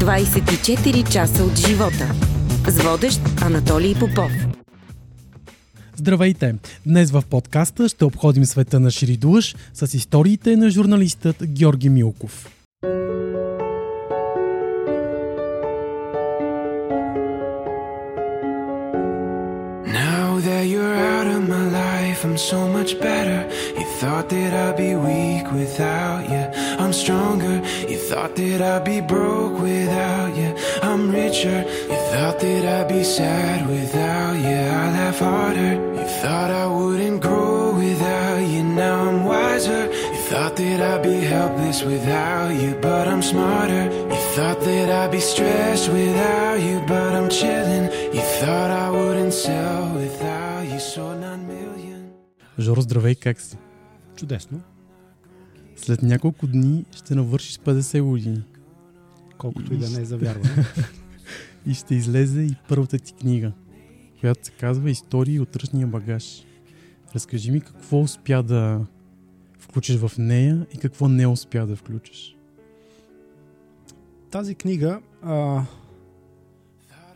24 часа от живота. С водещ Анатолий Попов. Здравейте! Днес в подкаста ще обходим света на Ширидуш с историите на журналистът Георги Милков. I'm so much better. You thought that I'd be weak without you. I'm stronger. You thought that I'd be broke without you. I'm richer. You thought that I'd be sad without you. I laugh harder. You thought I wouldn't grow without you. Now I'm wiser. You thought that I'd be helpless without you, but I'm smarter. You thought that I'd be stressed without you, but I'm chilling. You thought I wouldn't sell without you, so. Жоро, здравей, как си? Чудесно. След няколко дни ще навършиш 50 години. Колкото и да не е завярване. и ще излезе и първата ти книга, която се казва Истории от ръчния багаж. Разкажи ми какво успя да включиш в нея и какво не успя да включиш. Тази книга а,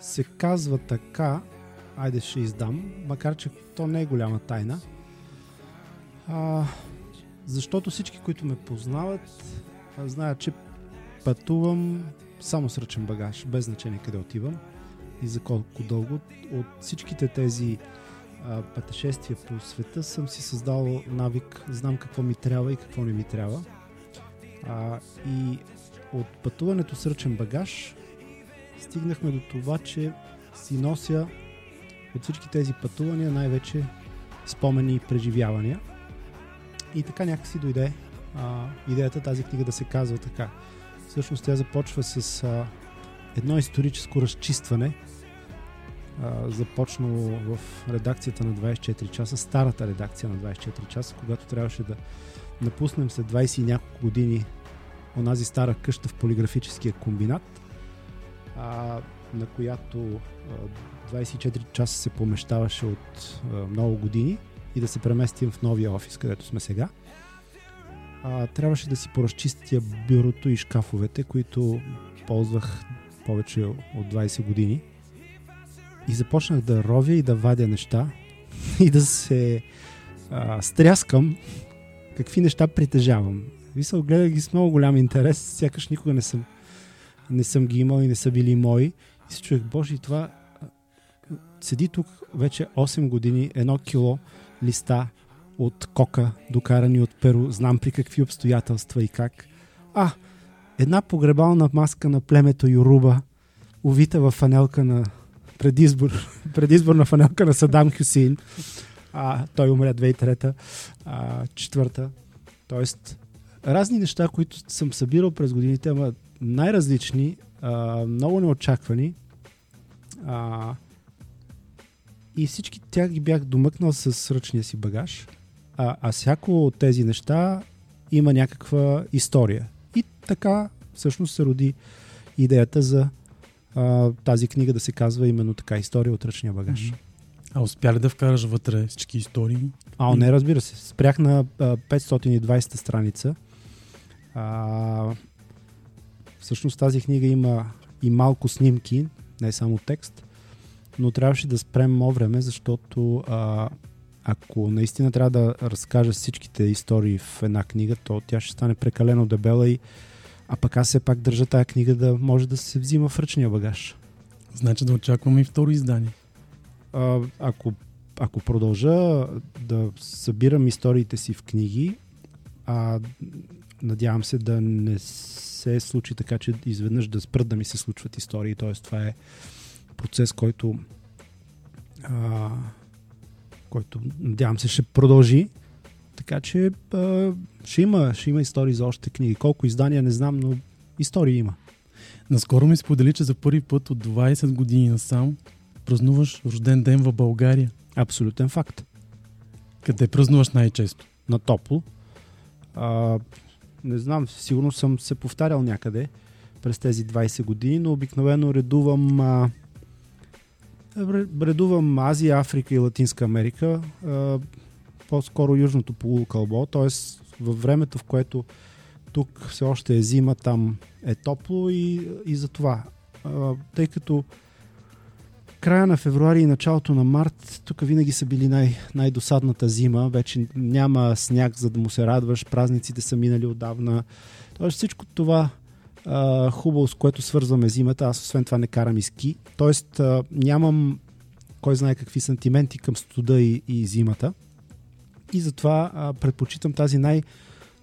се казва така, айде ще издам, макар че то не е голяма тайна – а, защото всички, които ме познават, знаят, че пътувам само с ръчен багаж, без значение къде отивам и за колко дълго. От всичките тези а, пътешествия по света съм си създал навик, знам какво ми трябва и какво не ми трябва. А, и от пътуването с ръчен багаж стигнахме до това, че си нося от всички тези пътувания най-вече спомени и преживявания – и така някакси дойде а, идеята тази книга да се казва така. Всъщност тя започва с а, едно историческо разчистване, а, започнало в редакцията на 24 часа, старата редакция на 24 часа, когато трябваше да напуснем след 20 и няколко години онази стара къща в полиграфическия комбинат, а, на която а, 24 часа се помещаваше от а, много години – и да се преместим в новия офис, където сме сега. А, трябваше да си поразчистя бюрото и шкафовете, които ползвах повече от 20 години. И започнах да ровя и да вадя неща и да се а, стряскам какви неща притежавам. Висъл, гледах ги с много голям интерес, сякаш никога не съм, не съм ги имал и не са били мои. И се чуех, боже, това седи тук вече 8 години, едно кило листа от кока, докарани от перо, знам при какви обстоятелства и как. А, една погребална маска на племето Юруба, увита в фанелка на предизбор, предизборна фанелка на Садам Хюсейн. А, той умря 2003-та, а, четвърта. Тоест, разни неща, които съм събирал през годините, ама най-различни, а, много неочаквани. А, и всички тях ги бях домъкнал с ръчния си багаж. А, а всяко от тези неща има някаква история. И така всъщност се роди идеята за а, тази книга да се казва именно така История от ръчния багаж. А успя ли да вкараш вътре всички истории? А, не, разбира се. Спрях на а, 520 страница. А, всъщност тази книга има и малко снимки, не само текст но трябваше да спрем мо време, защото а, ако наистина трябва да разкажа всичките истории в една книга, то тя ще стане прекалено дебела и а пък аз все пак държа тази книга да може да се взима в ръчния багаж. Значи да очакваме и второ издание. А, ако, ако продължа да събирам историите си в книги, а надявам се да не се случи така, че изведнъж да спрат да ми се случват истории. Т.е. това е процес, който, а, който надявам се ще продължи. Така че а, ще, има, ще има истории за още книги. Колко издания не знам, но истории има. Наскоро ми сподели, че за първи път от 20 години насам празнуваш рожден ден в България. Абсолютен факт. Къде празнуваш най-често? На топло. А, не знам, сигурно съм се повтарял някъде през тези 20 години, но обикновено редувам а, Бредувам Азия, Африка и Латинска Америка, по-скоро Южното полукълбо, т.е. във времето, в което тук все още е зима, там е топло и, и за това. Тъй като края на февруари и началото на март, тук винаги са били най- най-досадната зима. Вече няма сняг, за да му се радваш. Празниците са минали отдавна. Тоест всичко това а, хубаво, с което свързваме зимата. Аз освен това не карам и ски. Тоест а, нямам кой знае какви сантименти към студа и, и зимата. И затова а, предпочитам тази най-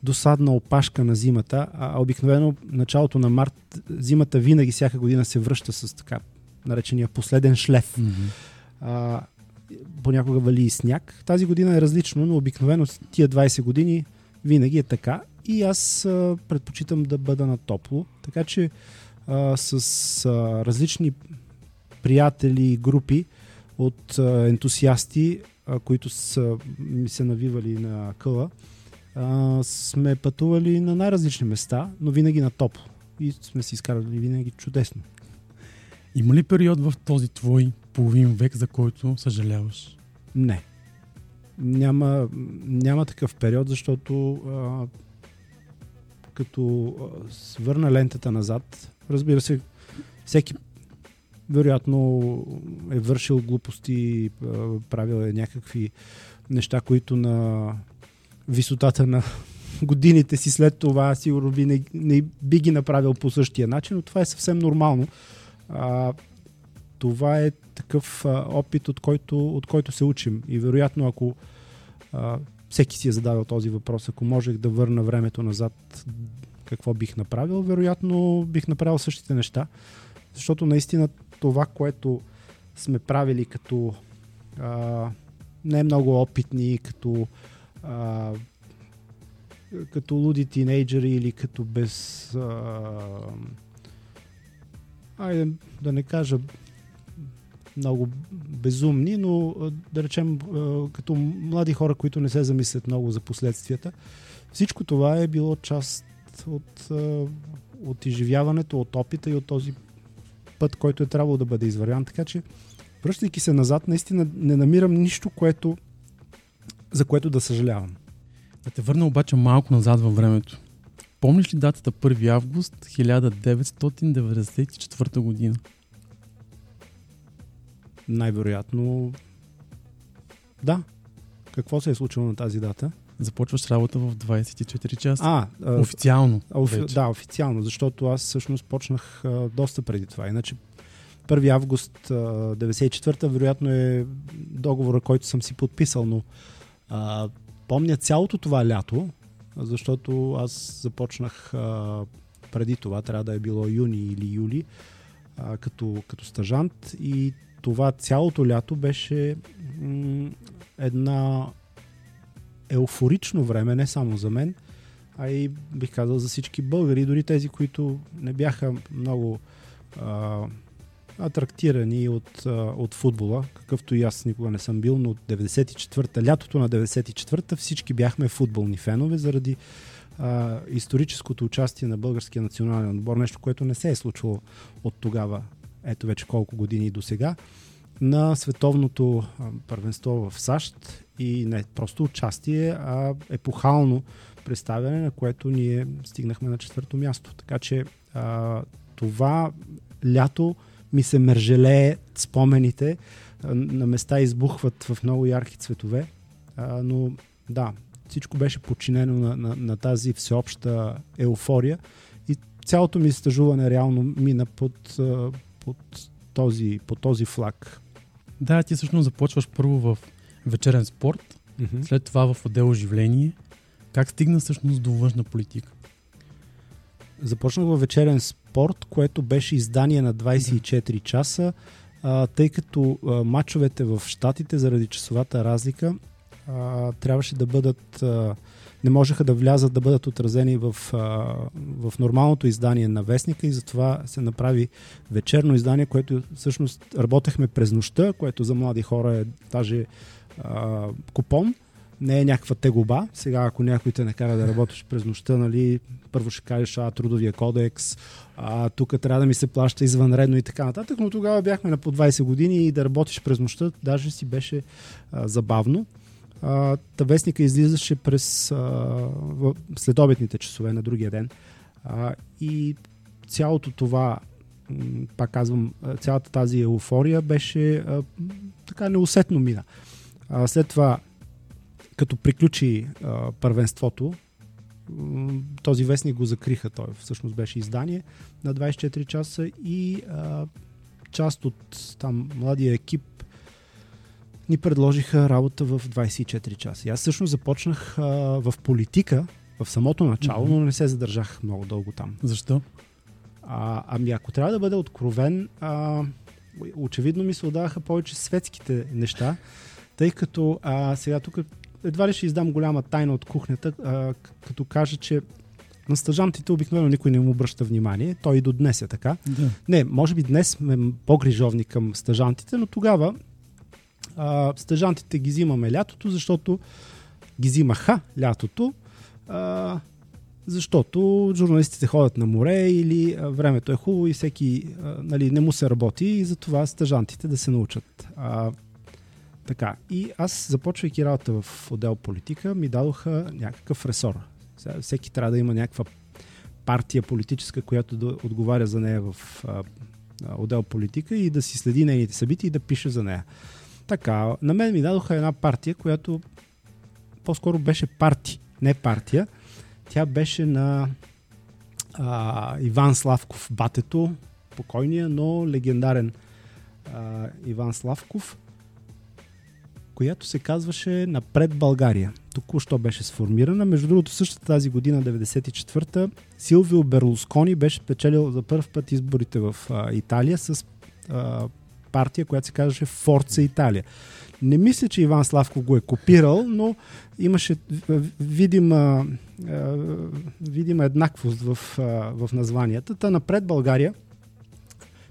досадна опашка на зимата, а обикновено началото на март, зимата винаги всяка година се връща с така наречения последен шлеф. Мгм. А, понякога вали и сняг. Тази година е различно, но обикновено тия 20 години винаги е така. И аз а, предпочитам да бъда на топло. Така че а, с а, различни приятели и групи от а, ентусиасти, а, които са ми се навивали на къла, а, сме пътували на най-различни места, но винаги на топло. И сме си изкарали винаги чудесно. Има ли период в този твой половин век, за който съжаляваш? Не. Няма, няма такъв период, защото а, като свърна лентата назад, разбира се, всеки вероятно е вършил глупости, правил е някакви неща, които на висотата на годините си след това сигурно би не, не би ги направил по същия начин, но това е съвсем нормално. А, това е такъв а, опит, от който, от който се учим. И вероятно, ако а, всеки си е задавал този въпрос, ако можех да върна времето назад, какво бих направил, вероятно бих направил същите неща. Защото наистина това, което сме правили като а, не много опитни, като а, като луди тинейджери или като без а, айде да не кажа много безумни, но да речем като млади хора, които не се замислят много за последствията. Всичко това е било част от, от изживяването, от опита и от този път, който е трябвало да бъде извървян. Така че, връщайки се назад, наистина не намирам нищо, което, за което да съжалявам. Да те върна обаче малко назад във времето. Помниш ли датата 1 август 1994 година? Най-вероятно, да. Какво се е случило на тази дата? Започваш работа в 24 часа. А, а Официално. А, офи... Да, официално, защото аз всъщност почнах а, доста преди това. Иначе 1 август а, 94-та вероятно е договора, който съм си подписал, но а, помня цялото това лято, защото аз започнах а, преди това, трябва да е било юни или юли, а, като, като стажант и това цялото лято беше м- една еуфорично време, не само за мен, а и бих казал за всички българи, дори тези, които не бяха много а, атрактирани от, а, от футбола, какъвто и аз никога не съм бил, но от 94-та, лятото на 94-та всички бяхме футболни фенове заради а, историческото участие на българския национален отбор, нещо, което не се е случило от тогава, ето вече колко години до сега, на световното първенство в САЩ и не просто участие, а епохално представяне, на което ние стигнахме на четвърто място. Така че а, това лято ми се мържелее спомените, а, на места избухват в много ярки цветове, а, но да, всичко беше подчинено на, на, на тази всеобща еуфория и цялото ми стъжуване реално мина под, под, този, под този флаг. Да, ти всъщност започваш първо в вечерен спорт, Mm-hmm. след това в отдел оживление. Как стигна всъщност до външна политика? Започнах във вечерен спорт, което беше издание на 24 часа, а, тъй като а, матчовете в Штатите заради часовата разлика а, трябваше да бъдат. А, не можеха да влязат да бъдат отразени в, а, в нормалното издание на вестника и затова се направи вечерно издание, което всъщност работехме през нощта, което за млади хора е даже а, купон не е някаква тегоба. Сега, ако някой те накара да работиш през нощта, нали, първо ще кажеш, а, трудовия кодекс, а, тук трябва да ми се плаща извънредно и така нататък, но тогава бяхме на по 20 години и да работиш през нощта, даже си беше а, забавно. А, вестника излизаше през а, в следобедните часове на другия ден. А, и цялото това, пак казвам, цялата тази еуфория беше а, така неусетно мина. А, след това, като приключи а, първенството, този вестник го закриха. Той всъщност беше издание на 24 часа и а, част от там младия екип ни предложиха работа в 24 часа. И аз всъщност започнах а, в политика в самото начало, Мгм. но не се задържах много дълго там. Защо? А, ами ако трябва да бъда откровен, а, очевидно ми се отдаваха повече светските неща, тъй като а, сега тук едва ли ще издам голяма тайна от кухнята, а, като кажа, че на стъжантите обикновено никой не му обръща внимание. Той и до днес е така. Да. Не, може би днес сме по-грижовни към стъжантите, но тогава а, стъжантите ги взимаме лятото, защото ги взимаха лятото, а, защото журналистите ходят на море или а, времето е хубаво и всеки а, нали, не му се работи и затова стъжантите да се научат. А, така. И аз, започвайки работа в отдел политика, ми дадоха някакъв ресор. Всеки трябва да има някаква партия политическа, която да отговаря за нея в а, отдел политика и да си следи нейните събития и да пише за нея. Така, на мен ми дадоха една партия, която по-скоро беше парти, не партия. Тя беше на а, Иван Славков Батето, покойния, но легендарен а, Иван Славков, която се казваше Напред България. Току-що беше сформирана. Между другото, същата тази година, 94-та, Силвио Берлускони беше печелил за първ път изборите в а, Италия с а, партия, която се казваше Форца Италия. Не мисля, че Иван Славков го е копирал, но имаше видима, видима еднаквост в, в названията. Та напред България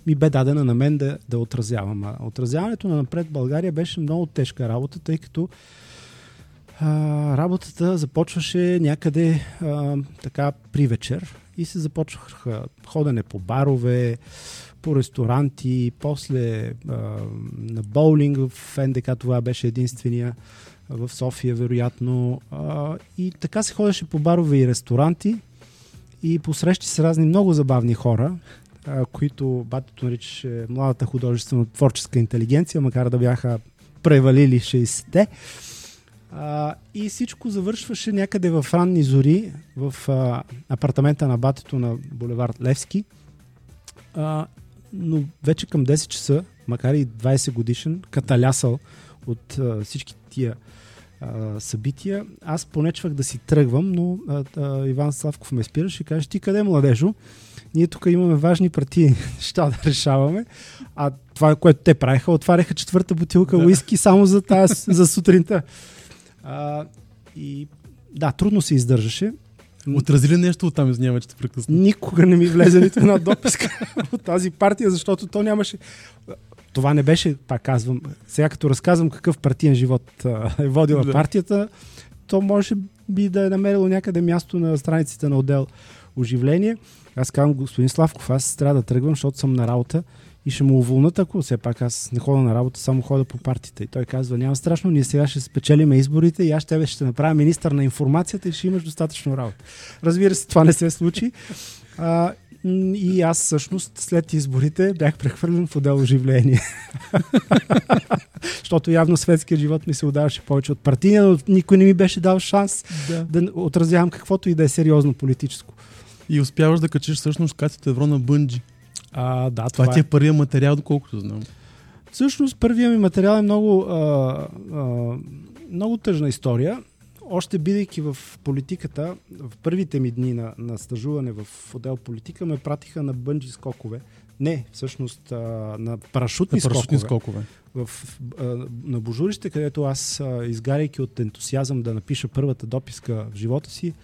ми бе дадена на мен да, да отразявам. Отразяването на напред България беше много тежка работа, тъй като работата започваше някъде така при вечер и се започваха ходене по барове, по ресторанти, после а, на боулинг в НДК, това беше единствения в София, вероятно. А, и така се ходеше по барове и ресторанти и по срещи с разни много забавни хора, а, които батето наричаше младата художествено-творческа интелигенция, макар да бяха превалили 60-те. А, и всичко завършваше някъде в ранни зори в а, апартамента на батето на булевард Левски. А, но вече към 10 часа, макар и 20 годишен, каталясал от а, всички тия а, събития, аз понечвах да си тръгвам, но а, а, Иван Славков ме спираше и каже, ти къде младежо? Ние тук имаме важни партии неща да решаваме. А това, което те правиха, отваряха четвърта бутилка Да. уиски само за, тази, за сутринта. А, и да, трудно се издържаше. Отрази ли нещо от там, извинява, че те прекъсна? Никога не ми влезе нито една дописка от тази партия, защото то нямаше... Това не беше, пак казвам, сега като разказвам какъв партиен живот е водила Да. партията, то може би да е намерило някъде място на страниците на отдел оживление. Аз казвам, господин Славков, аз трябва да тръгвам, защото съм на работа и ще му уволнат, ако все пак аз не ходя на работа, само ходя по партията. И той казва, няма страшно, ние сега ще спечелиме изборите и аз ще, ще направя министър на информацията и ще имаш достатъчно работа. Разбира се, това не се случи. А, и аз всъщност след изборите бях прехвърлен в отдел оживление. Защото явно светският живот ми се отдаваше повече от партия, но никой не ми беше дал шанс Да. да отразявам каквото и да е сериозно политическо. И успяваш да качиш всъщност катите евро на бънджи. А, да, Това, това, ти е. е първият материал, доколкото знам. Всъщност първият ми материал е много, а, а, много тъжна история. Още бидейки в политиката, в първите ми дни на, на стажуване в отдел политика, ме пратиха на бънджи скокове. Не, всъщност а, на парашутни, На парашутни скокове. скокове. в, а, на Божурище, където аз, а, изгаряйки от ентусиазъм да напиша първата дописка в живота си,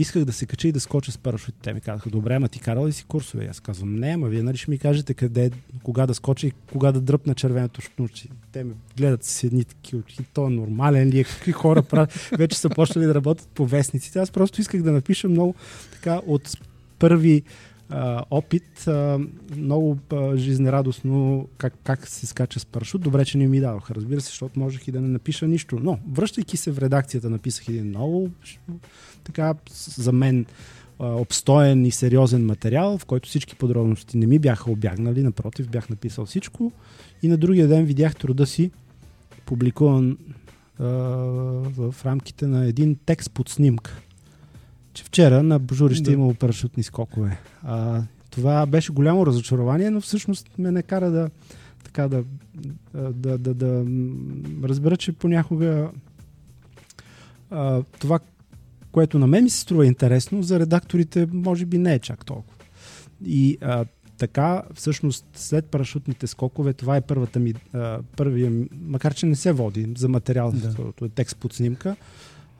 исках да се кача и да скоча с парашут. Те ми казаха, добре, ама ти карал ли си курсове? Аз казвам, не, ама вие нали ще ми кажете къде, кога да скоча и кога да дръпна червеното шнурче. Те ме гледат с едни такива очи, то е нормален ли е, какви хора правят. Вече са почнали да работят по вестниците. Аз просто исках да напиша много така от първи а, опит, а, много а, жизнерадостно как, как се скача с парашут. Добре, че не ми дадоха, разбира се, защото можех и да не напиша нищо. Но, връщайки се в редакцията, написах един много така за мен обстоен и сериозен материал, в който всички подробности не ми бяха обягнали, напротив, бях написал всичко. И на другия ден видях труда си, публикуван а, в рамките на един текст под снимка. Че вчера на Божурище да. имало парашутни скокове. А, това беше голямо разочарование, но всъщност ме не кара да, така да, да, да, да разбера, че понякога а, това, което на мен ми се струва интересно, за редакторите може би не е чак толкова. И а, така, всъщност, след парашутните скокове, това е първата ми, а, първия, макар че не се води за материал, да. е текст под снимка.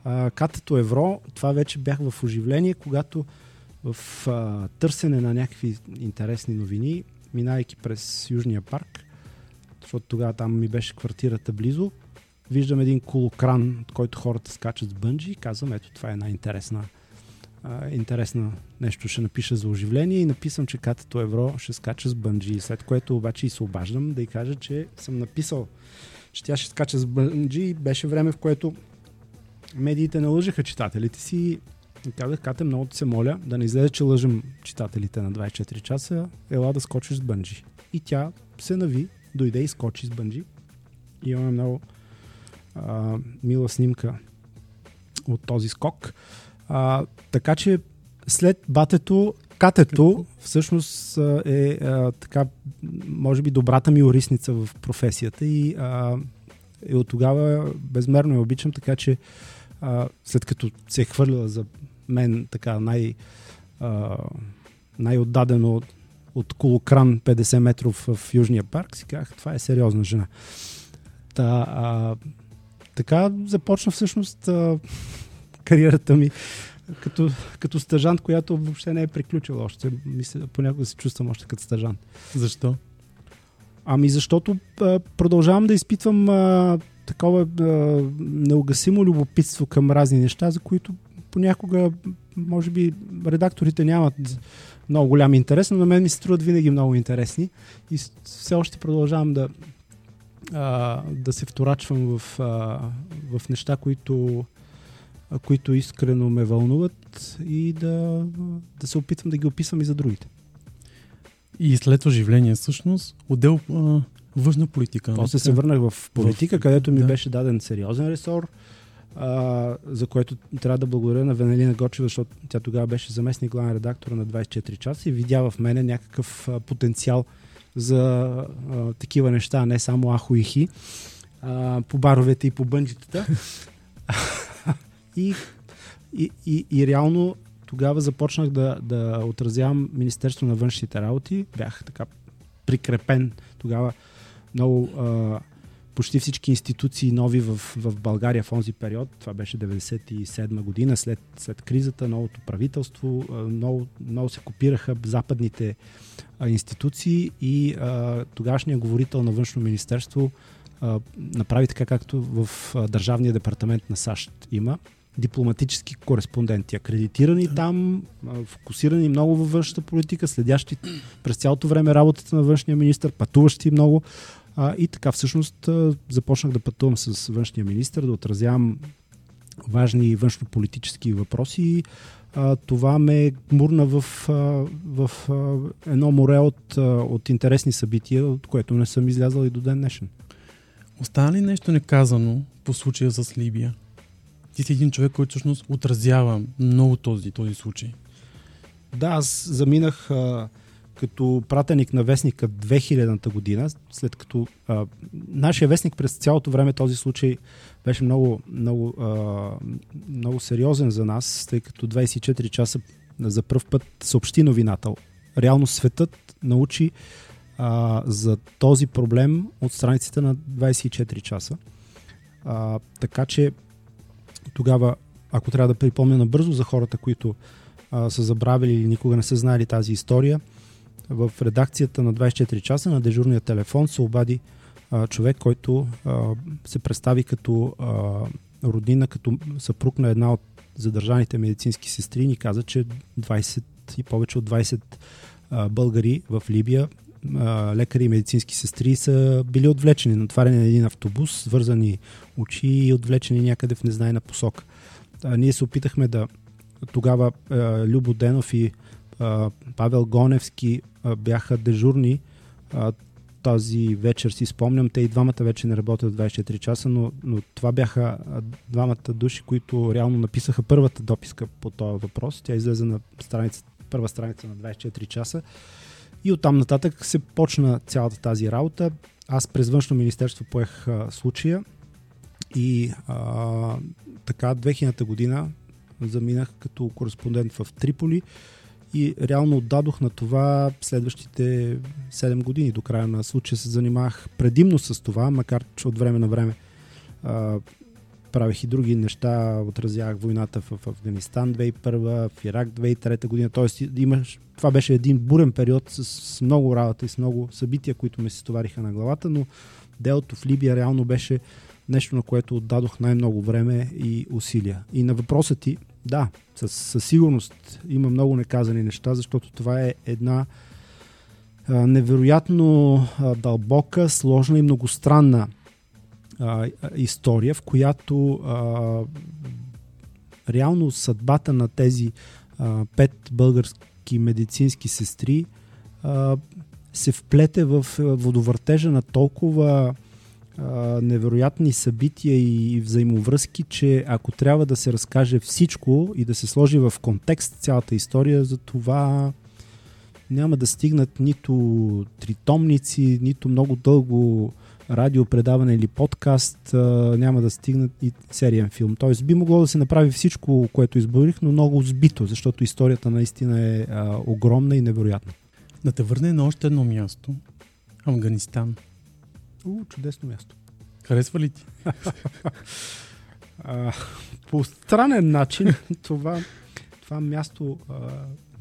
А, Катето Евро, това вече бях в оживление, когато в а, търсене на някакви интересни новини, минайки през Южния парк, защото тогава там ми беше квартирата близо, виждам един колокран, от който хората скачат с бънджи и казвам, ето това е една интересна, интересна нещо ще напиша за оживление и написам, че катето Евро ще скача с бънджи. След което обаче и се обаждам да й кажа, че съм написал, че тя ще скача с бънджи. Беше време, в което медиите налъжаха читателите си и казах, Кате, много се моля да не излезе, че лъжим читателите на 24 часа, ела да скочиш с бънджи. И тя се нави, дойде и скочи с бънджи. И имаме много мила снимка от този скок. А, така че след батето, катето всъщност е а, така, може би добрата ми орисница в професията и, а, и от тогава безмерно я обичам, така че а, след като се е хвърлила за мен така най, а, най-отдадено от, от колокран 50 метров в Южния парк, си казах, това е сериозна жена. Та, а, така започна всъщност а, кариерата ми като, като стъжант, която въобще не е приключила още. Мисля, понякога се чувствам още като стъжант. Защо? Ами защото а, продължавам да изпитвам а, такова а, неугасимо любопитство към разни неща, за които понякога, може би, редакторите нямат много голям интерес, но на мен ми се струват винаги много интересни и все още продължавам да, а, да се вторачвам в, а, в неща, които, а, които искрено ме вълнуват и да, да се опитвам да ги описвам и за другите. И след оживление, всъщност, отдел а, външна политика. После се върнах в политика, в... където ми да. беше даден сериозен ресор, а, за което трябва да благодаря на Венелина Гочева, защото тя тогава беше заместник главен редактор на 24 часа и видя в мене някакъв а, потенциал за а, такива неща, не само ахо и а, по баровете и по бънджитата. и, и, и, и реално тогава започнах да, да отразявам Министерство на външните работи. Бях така прикрепен тогава много а, почти всички институции нови в, в България в този период. Това беше 97 година, след, след кризата, новото правителство. Много, много се копираха западните институции и а, тогашният говорител на външно министерство а, направи така, както в а, Държавния департамент на САЩ има дипломатически кореспонденти, акредитирани там, фокусирани много във външната политика, следящи през цялото време работата на външния министр, пътуващи много. А, и така всъщност започнах да пътувам с външния министр, да отразявам важни външнополитически въпроси. А, това ме мурна в, в едно море от, от интересни събития, от което не съм излязал и до ден днешен. Остана ли нещо неказано по случая с Либия? Ти си един човек, който всъщност отразява много този, този случай. Да, аз заминах а, като пратеник на вестника 2000-та година, след като а, нашия вестник през цялото време този случай беше много, много, а, много сериозен за нас, тъй като 24 часа за първ път съобщи новината. Реално светът научи а, за този проблем от страниците на 24 часа. А, така че тогава, ако трябва да припомня набързо за хората, които а, са забравили или никога не са знали тази история, в редакцията на 24 часа на дежурния телефон се обади а, човек, който а, се представи като а, роднина, като съпруг на една от задържаните медицински сестри и ни каза, че 20 и повече от 20 а, българи в Либия, а, лекари и медицински сестри са били отвлечени, натварени на един автобус, свързани очи и отвлечени някъде в незнайна посока. А, ние се опитахме да тогава а, Любо Денов и а, Павел Гоневски бяха дежурни а, тази вечер си спомням, те и двамата вече не работят 24 часа, но, но това бяха двамата души, които реално написаха първата дописка по този въпрос. Тя излезе на страница, първа страница на 24 часа. И оттам нататък се почна цялата тази работа. Аз през външно министерство поех а, случая и а, така 2000 година заминах като кореспондент в Триполи и реално отдадох на това следващите 7 години. До края на случая се занимавах предимно с това, макар че от време на време а, правих и други неща, отразявах войната в, Афганистан 2001, в Ирак 2003 година, т.е. имаш, това беше един бурен период с, с много работа и с много събития, които ме се стовариха на главата, но делото в Либия реално беше нещо, на което отдадох най-много време и усилия. И на въпроса ти, да, със, със сигурност има много неказани неща, защото това е една а, невероятно а, дълбока, сложна и многостранна а, история, в която а, реално съдбата на тези а, пет български медицински сестри а, се вплете в водовъртежа на толкова невероятни събития и взаимовръзки, че ако трябва да се разкаже всичко и да се сложи в контекст цялата история, за това няма да стигнат нито тритомници, нито много дълго радиопредаване или подкаст, няма да стигнат и сериен филм. Тоест би могло да се направи всичко, което изборих, но много сбито, защото историята наистина е огромна и невероятна. Да те върне на още едно място. Афганистан. У, чудесно място. Харесва ли ти? а, по странен начин това, това място а,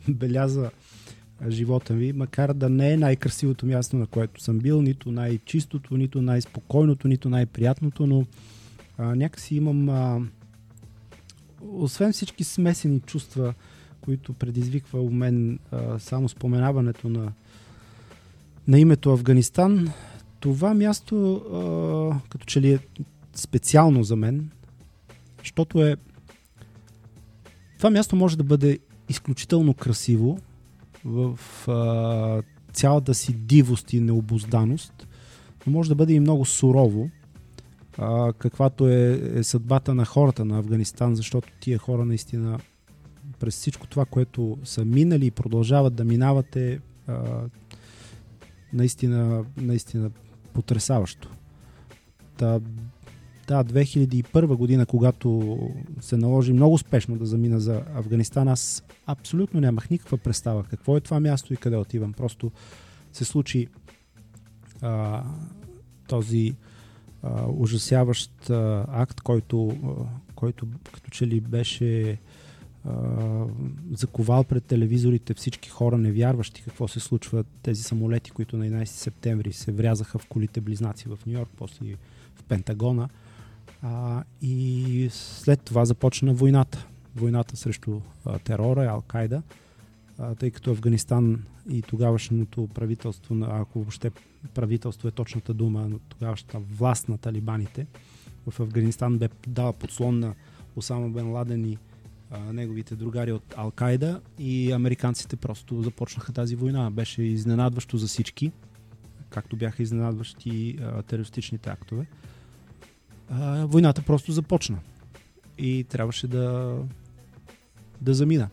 беляза живота ми, макар да не е най-красивото място, на което съм бил, нито най-чистото, нито най-спокойното, нито най-приятното, но а, някакси имам а, освен всички смесени чувства, които предизвиква у мен а, само споменаването на, на името Афганистан, това място а, като че ли е специално за мен, защото е това място може да бъде изключително красиво в а, цялата си дивост и необозданост, но може да бъде и много сурово, а, каквато е, е съдбата на хората на Афганистан, защото тия хора наистина през всичко това, което са минали и продължават да минавате, а, наистина, наистина потрясаващо. Та, да, 2001 година, когато се наложи много спешно да замина за Афганистан, аз абсолютно нямах никаква представа какво е това място и къде отивам. Просто се случи а, този а, ужасяващ а, акт, който, а, който като че ли беше заковал пред телевизорите всички хора, невярващи какво се случва. Тези самолети, които на 11 септември се врязаха в колите близнаци в Нью Йорк, после в Пентагона. А, и след това започна войната. Войната срещу а, терора, Ал-Кайда, а, тъй като Афганистан и тогавашното правителство, ако въобще правителство е точната дума, но тогавашната власт на талибаните в Афганистан бе дала подслон на Осама Бен Ладен и неговите другари от Ал-Кайда и американците просто започнаха тази война. Беше изненадващо за всички, както бяха изненадващи а, терористичните актове. А, войната просто започна и трябваше да, да замина.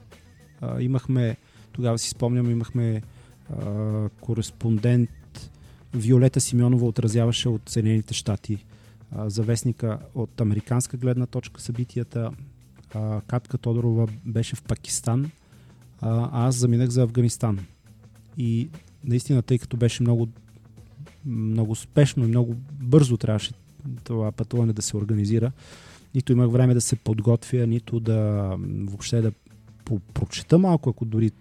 А, имахме, тогава си спомням, имахме а, кореспондент Виолета Симеонова отразяваше от Съединените щати завестника от американска гледна точка събитията а, Капка Тодорова беше в Пакистан, а аз заминах за Афганистан. И наистина, тъй като беше много, много спешно и много бързо трябваше това пътуване да се организира, нито имах време да се подготвя, нито да въобще да прочета малко, ако дори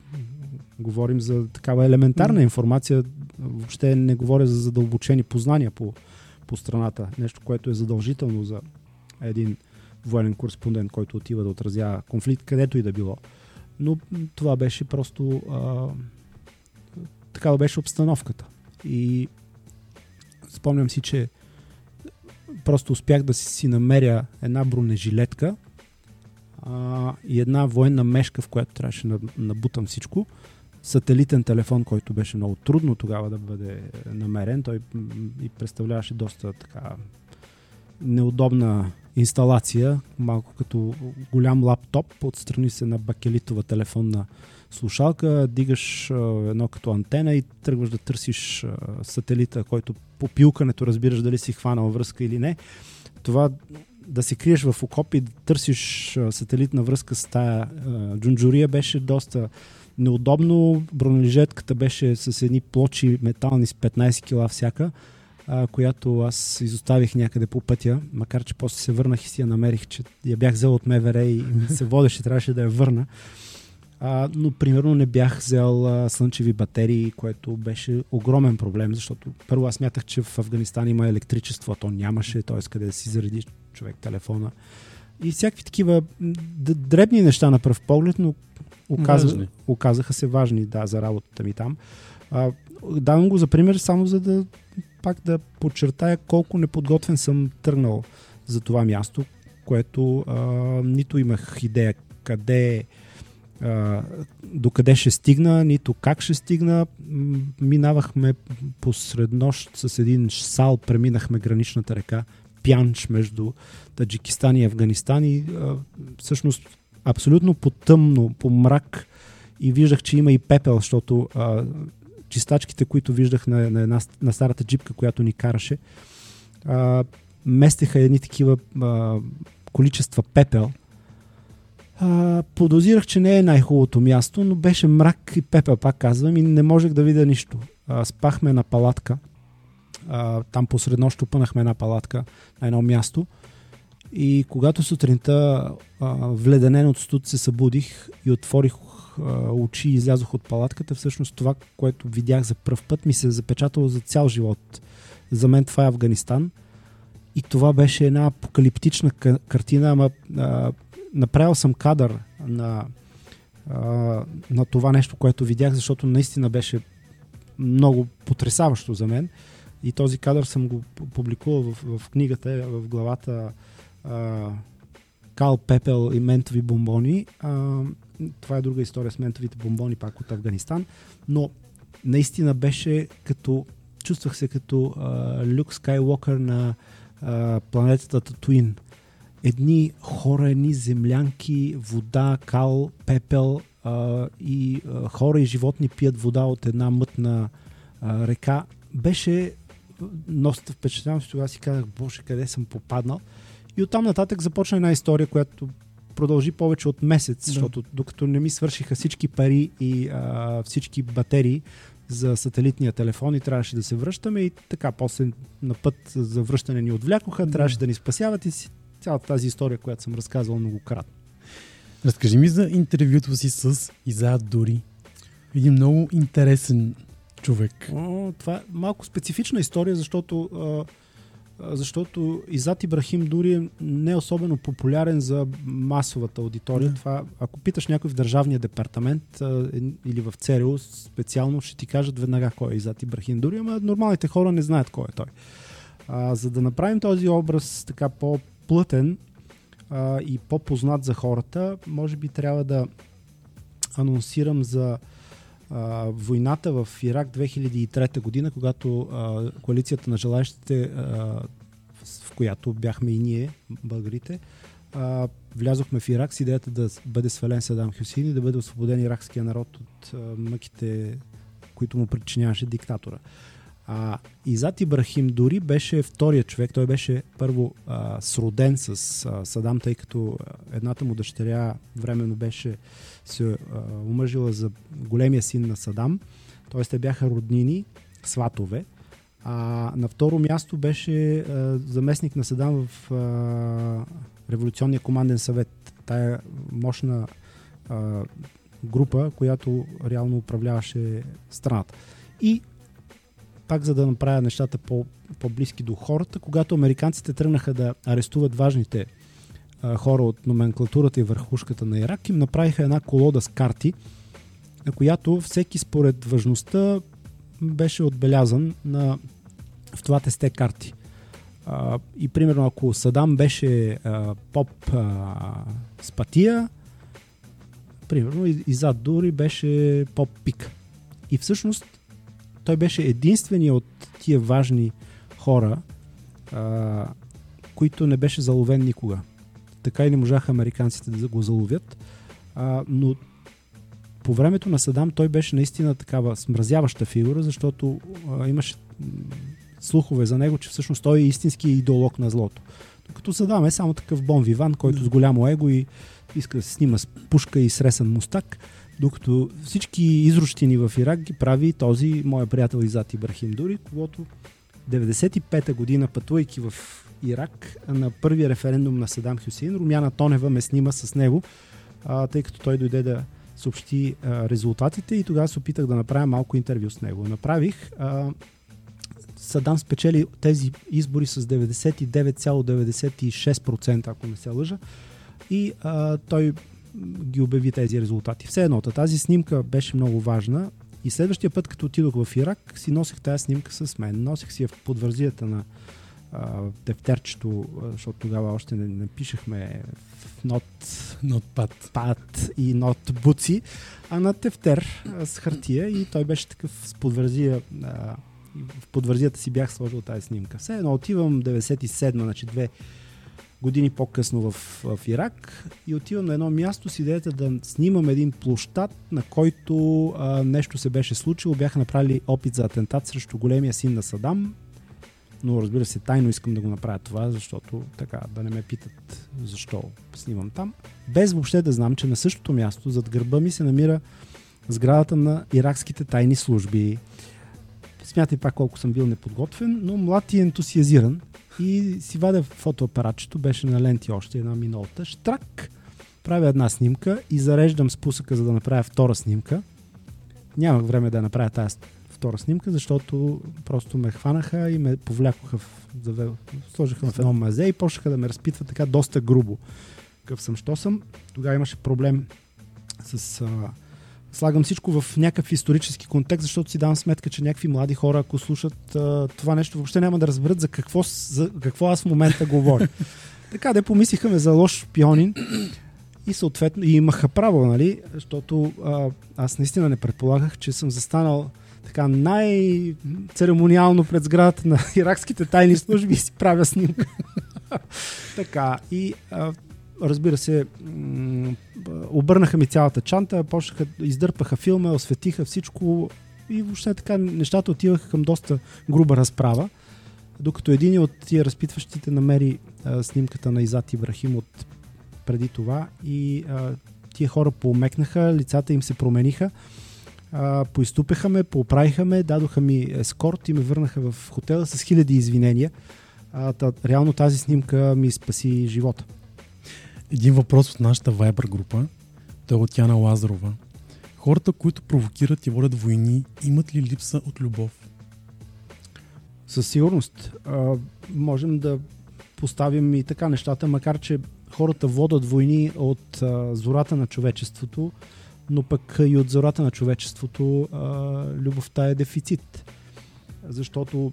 говорим за такава елементарна информация, въобще не говоря за задълбочени познания по, по страната. Нещо, което е задължително за един военен кореспондент, който отива да отразява конфликт, където и да било. Но това беше просто а, такава беше обстановката. И спомням си, че просто успях да си, намеря една бронежилетка а, и една военна мешка, в която трябваше да набутам всичко. Сателитен телефон, който беше много трудно тогава да бъде намерен. Той и представляваше доста така неудобна инсталация, малко като голям лаптоп, отстрани се на бакелитова телефонна слушалка, дигаш едно като антена и тръгваш да търсиш сателита, който по пилкането разбираш дали си хванал връзка или не. Това да се криеш в окоп и да търсиш сателитна връзка с тая джунджурия беше доста неудобно. Бронележетката беше с едни плочи метални с 15 кила всяка, а, която аз изоставих някъде по пътя, макар че после се върнах и си я намерих, че я бях взел от МВР и се водеше, трябваше да я върна. А, но примерно не бях взел а, слънчеви батерии, което беше огромен проблем, защото първо аз смятах, че в Афганистан има електричество, а то нямаше, т.е. къде да си зареди човек телефона. И всякакви такива дребни неща на пръв поглед, но Важни. оказаха се важни да, за работата ми там. А, давам го за пример, само за да пак да подчертая колко неподготвен съм тръгнал за това място, което а, нито имах идея къде а, докъде ще стигна, нито как ще стигна. Минавахме посред нощ с един сал, преминахме граничната река Пянч между Таджикистан и Афганистан и а, всъщност абсолютно по тъмно, по мрак и виждах, че има и пепел, защото а, чистачките, които виждах на, на, една, на старата джипка, която ни караше, а, местеха едни такива а, количества пепел. А, подозирах, че не е най-хубавото място, но беше мрак и пепел, пак казвам, и не можех да видя нищо. А, спахме на палатка. А, там посред нощ опънахме една палатка на едно място. И когато сутринта а, вледенен от студ се събудих и отворих очи и излязох от палатката, всъщност това, което видях за пръв път, ми се е запечатало за цял живот. За мен това е Афганистан. И това беше една апокалиптична ка- картина, ама а, направил съм кадър на, а, на това нещо, което видях, защото наистина беше много потрясаващо за мен. И този кадър съм го публикувал в, в книгата, в главата а, Кал Пепел и ментови бомбони. А, това е друга история с ментовите бомбони, пак от Афганистан. Но наистина беше като. Чувствах се като а, Люк Скайуокър на а, планетата Татуин. Едни хора, едни землянки, вода, кал, пепел а, и а, хора и животни пият вода от една мътна а, река. Беше доста впечатлявам, че тогава си казах, боже, къде съм попаднал. И оттам нататък започна една история, която продължи повече от месец, Да. защото докато не ми свършиха всички пари и а, всички батерии за сателитния телефон и трябваше да се връщаме и така, после на път за връщане ни отвлякоха, Да. трябваше да ни спасяват и цялата тази история, която съм разказвал многократно. Разкажи ми за интервюто си с Изаат Дори. Един много интересен човек. О, това е малко специфична история, защото, а, защото Изат Ибрахим Дури е не особено популярен за масовата аудитория. Да. Това, ако питаш някой в държавния департамент а, е- или в ЦРУ специално, ще ти кажат веднага кой е Изат Ибрахим Дури, ама нормалните хора не знаят кой е той. А, за да направим този образ така по-плътен а, и по-познат за хората, може би трябва да анонсирам за войната в Ирак 2003 година, когато а, коалицията на желаящите, а, в която бяхме и ние, българите, а, влязохме в Ирак с идеята да бъде свален Садам Хюсин и да бъде освободен иракския народ от а, мъките, които му причиняваше диктатора. А, Изат Ибрахим дори беше втория човек. Той беше първо а, сроден с а, Садам, тъй като едната му дъщеря временно беше се а, омъжила за големия син на Садам. Т.е. те бяха роднини, сватове. А на второ място беше а, заместник на Садам в а, Революционния команден съвет. Тая мощна а, група, която реално управляваше страната. И пак за да направя нещата по, по-близки до хората, когато американците тръгнаха да арестуват важните а, хора от номенклатурата и върхушката на Ирак им направиха една колода с карти, на която всеки според важността беше отбелязан на, в това тесте карти. А, и примерно ако Садам беше а, поп а, с патия, примерно и, и зад дори беше поп пик. И всъщност той беше единствения от тия важни хора, а, които не беше заловен никога. Така и не можаха американците да го заловят. А, но по времето на Садам той беше наистина такава смразяваща фигура, защото а, имаше слухове за него, че всъщност той е истински идеолог на злото. Докато Садам е само такъв бон виван, който с голямо его и иска да се снима с пушка и сресан мустак, докато всички изрощини в Ирак ги прави този моя приятел Изат Ибрахим Дури, когато 95-та година, пътувайки в Ирак, на първия референдум на Садам Хюсейн, Румяна Тонева ме снима с него, а, тъй като той дойде да съобщи а, резултатите и тогава се опитах да направя малко интервю с него. Направих. А, Садам спечели тези избори с 99,96%, ако не се лъжа. И а, той ги обяви тези резултати. Все едно, тази снимка беше много важна и следващия път, като отидох в Ирак, си носех тази снимка с мен. Носех си я в подвързията на а, тефтерчето, защото тогава още не, не пишехме в нот Нотпад. пад и нот буци, а на тефтер а, с хартия и той беше такъв с подвързия. А, в подвързията си бях сложил тази снимка. Все едно отивам 97, значи две години по-късно в, в Ирак и отивам на едно място с идеята да снимам един площад, на който а, нещо се беше случило. Бяха направили опит за атентат срещу големия син на Садам, но разбира се, тайно искам да го направя това, защото така, да не ме питат защо снимам там. Без въобще да знам, че на същото място, зад гърба ми се намира сградата на иракските тайни служби. Смятай пак колко съм бил неподготвен, но млад и ентусиазиран. И си вадя фотоапаратчето, беше на ленти още една минута. Штрак! Правя една снимка и зареждам спусъка, за да направя втора снимка. Нямах време да направя тази втора снимка, защото просто ме хванаха и ме повлякоха, в, сложиха в едно мазе и почнаха да ме разпитват така доста грубо. Какъв съм, що съм. Тогава имаше проблем с... А, слагам всичко в някакъв исторически контекст, защото си давам сметка, че някакви млади хора, ако слушат а, това нещо, въобще няма да разберат за какво, за какво аз в момента говоря. така, де помислиха ме за лош шпионин и съответно и имаха право, нали, защото а, аз наистина не предполагах, че съм застанал така най-церемониално пред сградата на иракските тайни служби и си правя снимка. така, и а, разбира се, обърнаха ми цялата чанта, почнаха, издърпаха филма, осветиха всичко и въобще така нещата отиваха към доста груба разправа. Докато един от тия разпитващите намери а, снимката на Изат Ибрахим от преди това и а, тия хора поумекнаха, лицата им се промениха, а, поизтупеха ме, поправиха ме, дадоха ми ескорт и ме върнаха в хотела с хиляди извинения. А, та, реално тази снимка ми спаси живота. Един въпрос от нашата Viber група. Той е от Яна Лазарова. Хората, които провокират и водят войни, имат ли липса от любов? Със сигурност. А, можем да поставим и така нещата, макар че хората водят войни от а, зората на човечеството, но пък и от зората на човечеството а, любовта е дефицит. Защото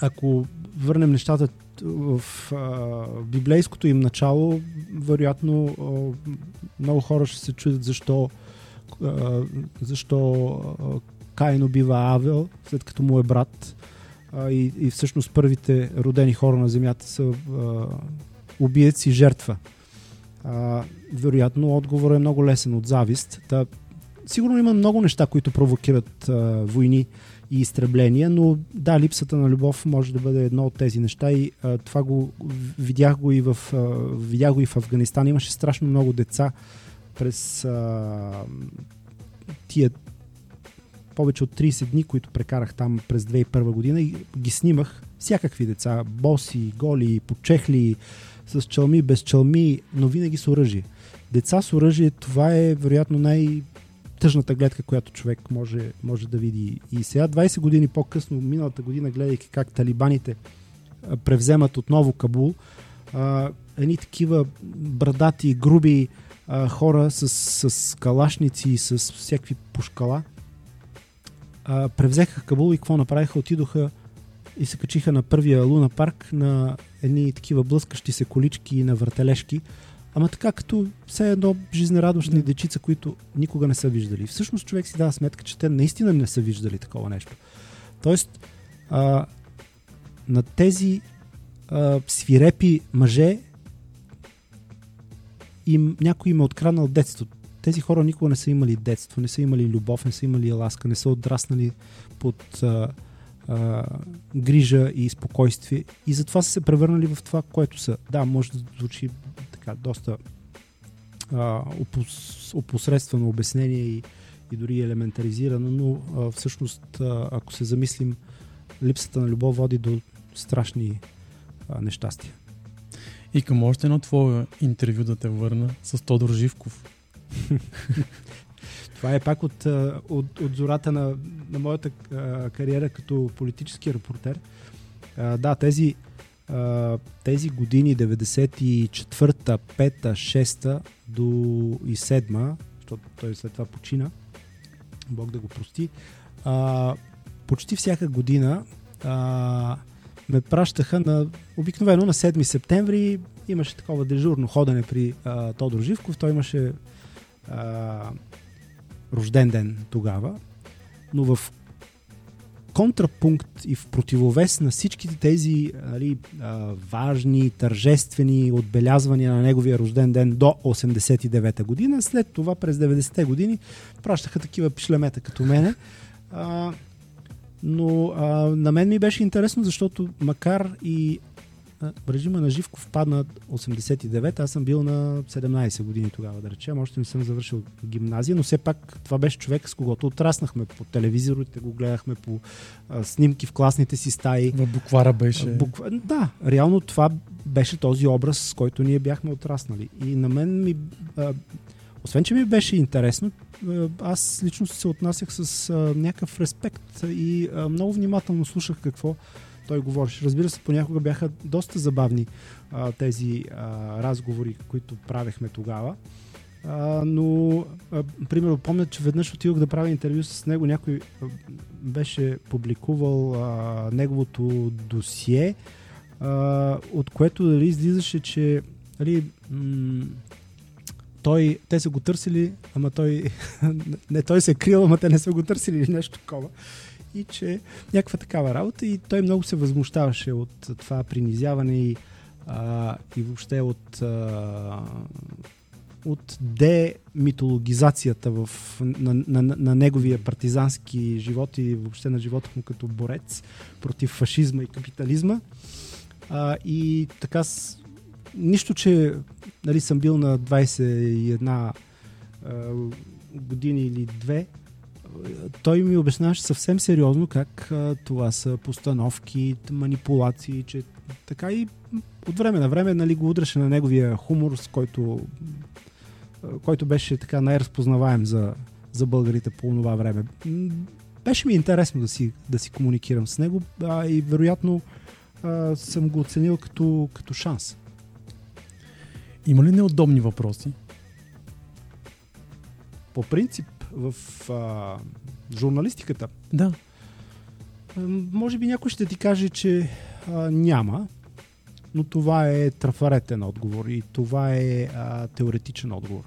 ако върнем нещата в а, библейското им начало, вероятно а, много хора ще се чудят защо, а, защо а, Каин убива Авел, след като му е брат. А, и, и всъщност първите родени хора на земята са а, убиец и жертва. А, вероятно отговорът е много лесен от завист. Та, сигурно има много неща, които провокират а, войни и изтребления, но да, липсата на любов може да бъде едно от тези неща и а, това го видях го и в, а, видях го и в Афганистан. Имаше страшно много деца през а, тия повече от 30 дни, които прекарах там през 2001 година и ги снимах всякакви деца, боси, голи, почехли, с чалми, без чалми, но винаги с оръжие. Деца с оръжие, това е вероятно най- тъжната гледка, която човек може, може да види. И сега, 20 години по-късно, миналата година, гледайки как талибаните превземат отново Кабул, а, едни такива брадати, груби а, хора с, с калашници и с всякакви пушкала. А, превзеха Кабул и какво направиха? Отидоха и се качиха на първия Луна парк на едни такива блъскащи се колички на въртележки. Ама така като все едно жизнерадостни дечица, които никога не са виждали. Всъщност човек си дава сметка, че те наистина не са виждали такова нещо. Тоест, а, на тези а, свирепи мъже им, някой им е откранал детството. Тези хора никога не са имали детство, не са имали любов, не са имали ласка, не са отраснали под а, а, грижа и спокойствие и затова са се превърнали в това, което са. Да, може да звучи така доста а, опос, опосредствено обяснение и, и дори елементаризирано, но а, всъщност, а, ако се замислим, липсата на любов води до страшни а, нещастия. И към още едно твое интервю да те върна с Тодор Живков. Това е пак от, от, от зората на, на моята кариера като политически репортер. Да, тези, тези години 94-та, 5-та, 6-та до и 7-та, защото той след това почина, Бог да го прости, а, почти всяка година а, ме пращаха на обикновено на 7 септември имаше такова дежурно ходене при а, Тодор Живков. Той имаше а, рожден ден тогава, но в контрапункт и в противовес на всичките тези нали, а, важни, тържествени отбелязвания на неговия рожден ден до 89-та година. След това през 90-те години пращаха такива пишлемета като мене. А, но а, на мен ми беше интересно, защото макар и режима на Живков падна 89, аз съм бил на 17 години тогава, да речем. Още не съм завършил гимназия, но все пак това беше човек, с когото отраснахме по телевизорите, го гледахме по а, снимки в класните си стаи. В буквара беше. Буква... Да, реално това беше този образ, с който ние бяхме отраснали. И на мен ми... А, освен, че ми беше интересно, аз лично се отнасях с а, някакъв респект и а, много внимателно слушах какво той говореше. Разбира се, понякога бяха доста забавни а, тези а, разговори, които правехме тогава. А, но, а, примерно, помня, че веднъж отидох да правя интервю с него. Някой а, беше публикувал а, неговото досие, а, от което дали, излизаше, че дали, м- той, те са го търсили, ама той не той се е крил, ама те не са го търсили или нещо такова и че някаква такава работа и той много се възмущаваше от това принизяване и, а, и въобще от, а, от демитологизацията в, на, на, на, неговия партизански живот и въобще на живота му като борец против фашизма и капитализма. А, и така, с, нищо, че нали, съм бил на 21 а, години или две, той ми обясняваше съвсем сериозно как а, това са постановки, манипулации, че така и от време на време нали, го удряше на неговия хумор, с който, а, който беше така най-разпознаваем за, за българите по това време. Беше ми интересно да си, да си комуникирам с него а, и вероятно а, съм го оценил като, като шанс. Има ли неудобни въпроси? По принцип, в а, журналистиката. Да. Може би някой ще ти каже, че а, няма, но това е трафаретен отговор и това е а, теоретичен отговор.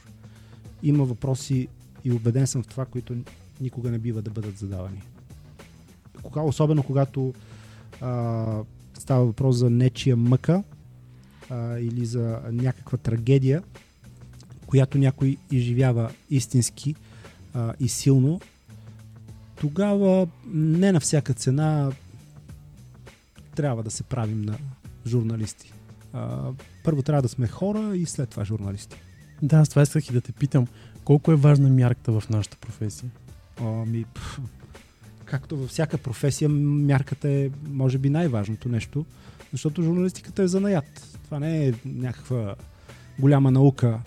Има въпроси и убеден съм в това, които никога не бива да бъдат задавани. Кога, особено когато а, става въпрос за нечия мъка а, или за някаква трагедия, която някой изживява истински а, и силно, тогава не на всяка цена трябва да се правим на журналисти. А, първо трябва да сме хора и след това журналисти. Да, аз това исках и да те питам. Колко е важна мярката в нашата професия? Ами, както във всяка професия, мярката е, може би, най-важното нещо, защото журналистиката е занаят. Това не е някаква голяма наука,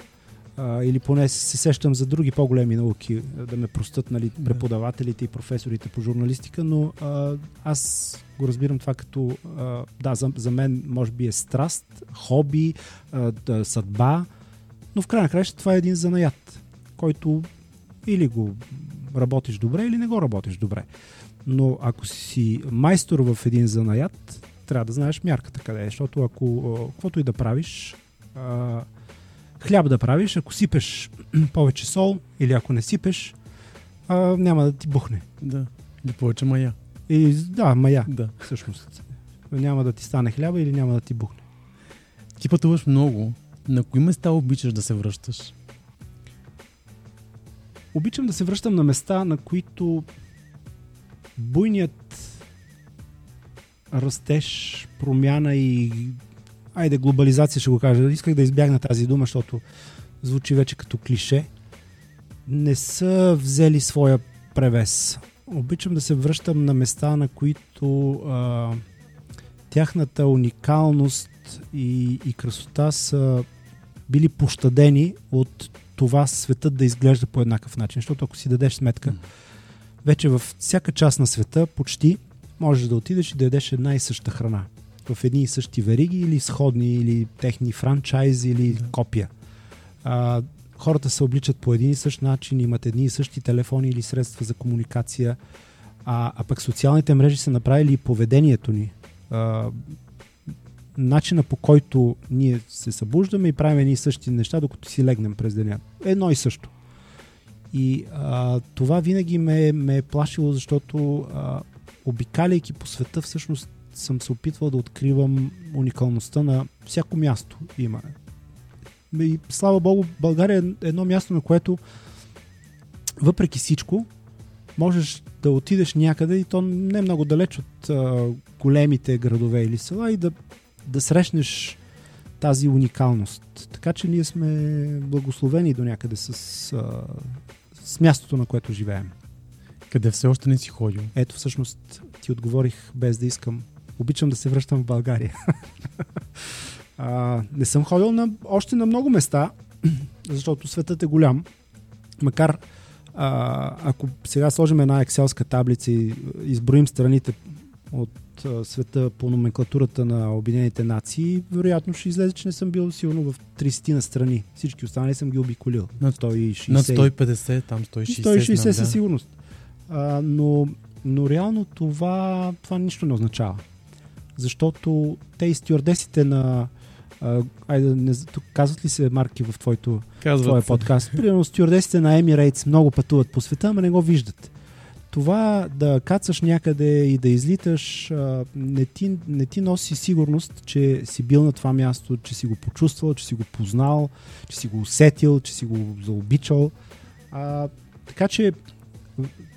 а, или поне се сещам за други по-големи науки, да ме простат нали, Да. преподавателите и професорите по журналистика, но а, аз го разбирам това като, а, да, за, за мен може би е страст, хоби, а, да, съдба, но в крайна на краища това е един занаят, който или го работиш добре, или не го работиш добре. Но ако си майстор в един занаят, трябва да знаеш мярката къде е, защото ако каквото и да правиш, а, хляб да правиш, ако сипеш повече сол или ако не сипеш, а, няма да ти бухне. Да. Или повече мая. И, да, мая, Да. всъщност. Няма да ти стане хляба или няма да ти бухне. Ти пътуваш много. На кои места обичаш да се връщаш? Обичам да се връщам на места, на които буйният растеж, промяна и айде глобализация ще го кажа. Исках да избягна тази дума, защото звучи вече като клише. Не са взели своя превес. Обичам да се връщам на места, на които а, тяхната уникалност и, и красота са били пощадени от това светът да изглежда по еднакъв начин. Защото ако си дадеш сметка, вече във всяка част на света почти можеш да отидеш и да ядеш една и съща храна. В едни и същи вериги или сходни, или техни франчайзи, или Да. копия. А, хората се обличат по един и същ начин, имат едни и същи телефони или средства за комуникация, а, а пък социалните мрежи са направили и поведението ни. А, начина по който ние се събуждаме и правим едни и същи неща, докато си легнем през деня. Едно и също. И а, това винаги ме, ме е плашило, защото а, обикаляйки по света, всъщност съм се опитвал да откривам уникалността на всяко място. Има. И слава Богу, България е едно място, на което въпреки всичко можеш да отидеш някъде и то не е много далеч от а, големите градове или села и да, да срещнеш тази уникалност. Така че ние сме благословени до някъде с, а, с мястото, на което живеем. Къде все още не си ходил? Ето всъщност ти отговорих без да искам. Обичам да се връщам в България. а, не съм ходил на, още на много места, защото светът е голям. Макар а, ако сега сложим една екселска таблица и изброим страните от света по номенклатурата на Обединените нации, вероятно ще излезе, че не съм бил сигурно в 30 на страни. Всички останали съм ги обиколил. Над 160. Над 150, там 160. 160 знам, със сигурност. А, но, но реално това, това нищо не означава. Защото те и стюардесите на... А, айде, не, тук казват ли се марки в твоето, Казват твоя се. подкаст? Примерно стюардесите на Emirates много пътуват по света, ама не го виждат. Това да кацаш някъде и да излиташ а, не ти, не ти носи сигурност, че си бил на това място, че си го почувствал, че си го познал, че си го усетил, че си го заобичал. А, така че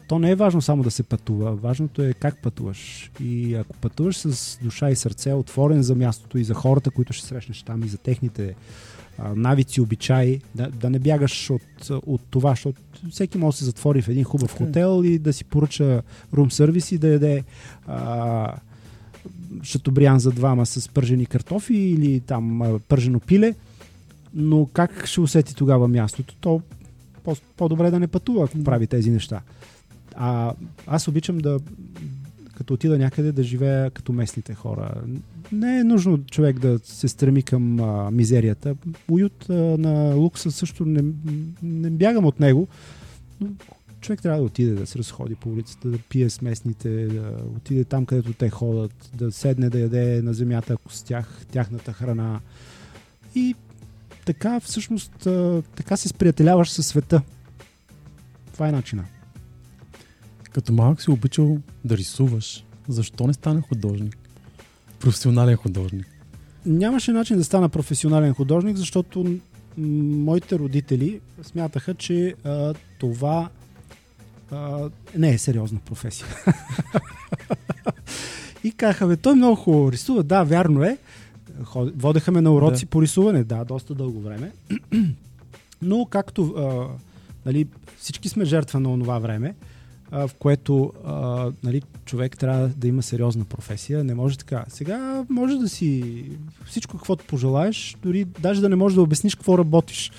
то не е важно само да се пътува, важното е как пътуваш. И ако пътуваш с душа и сърце, отворен за мястото и за хората, които ще срещнеш там и за техните а, навици, обичаи, да, да не бягаш от, от това, защото всеки може да се затвори в един хубав е. хотел и да си поръча рум сервис и да яде а, шатобриан за двама с пържени картофи или там а, пържено пиле, но как ще усети тогава мястото? То по- по-добре да не пътува, ако прави тези неща. А аз обичам да, като отида някъде, да живея като местните хора. Не е нужно човек да се стреми към а, мизерията. Уют а, на лукса също не, не бягам от него, но човек трябва да отиде да се разходи по улицата, да пие с местните, да отиде там, където те ходят, да седне да яде на земята, ако с тях, тяхната храна. И така всъщност така се сприятеляваш със света. Това е начина. Като малък си обичал да рисуваш. Защо не стана художник? Професионален художник. Нямаше начин да стана професионален художник, защото моите родители смятаха, че а, това а, не е сериозна професия. И казаха, бе, той много хубаво рисува. Да, вярно е. Водеха ме на уроци Да. по рисуване, да, доста дълго време. Но както а, нали, всички сме жертва на онова време, а, в което а, нали, човек трябва да има сериозна професия. Не може така. Сега може да си всичко каквото пожелаеш, дори даже да не можеш да обясниш какво работиш.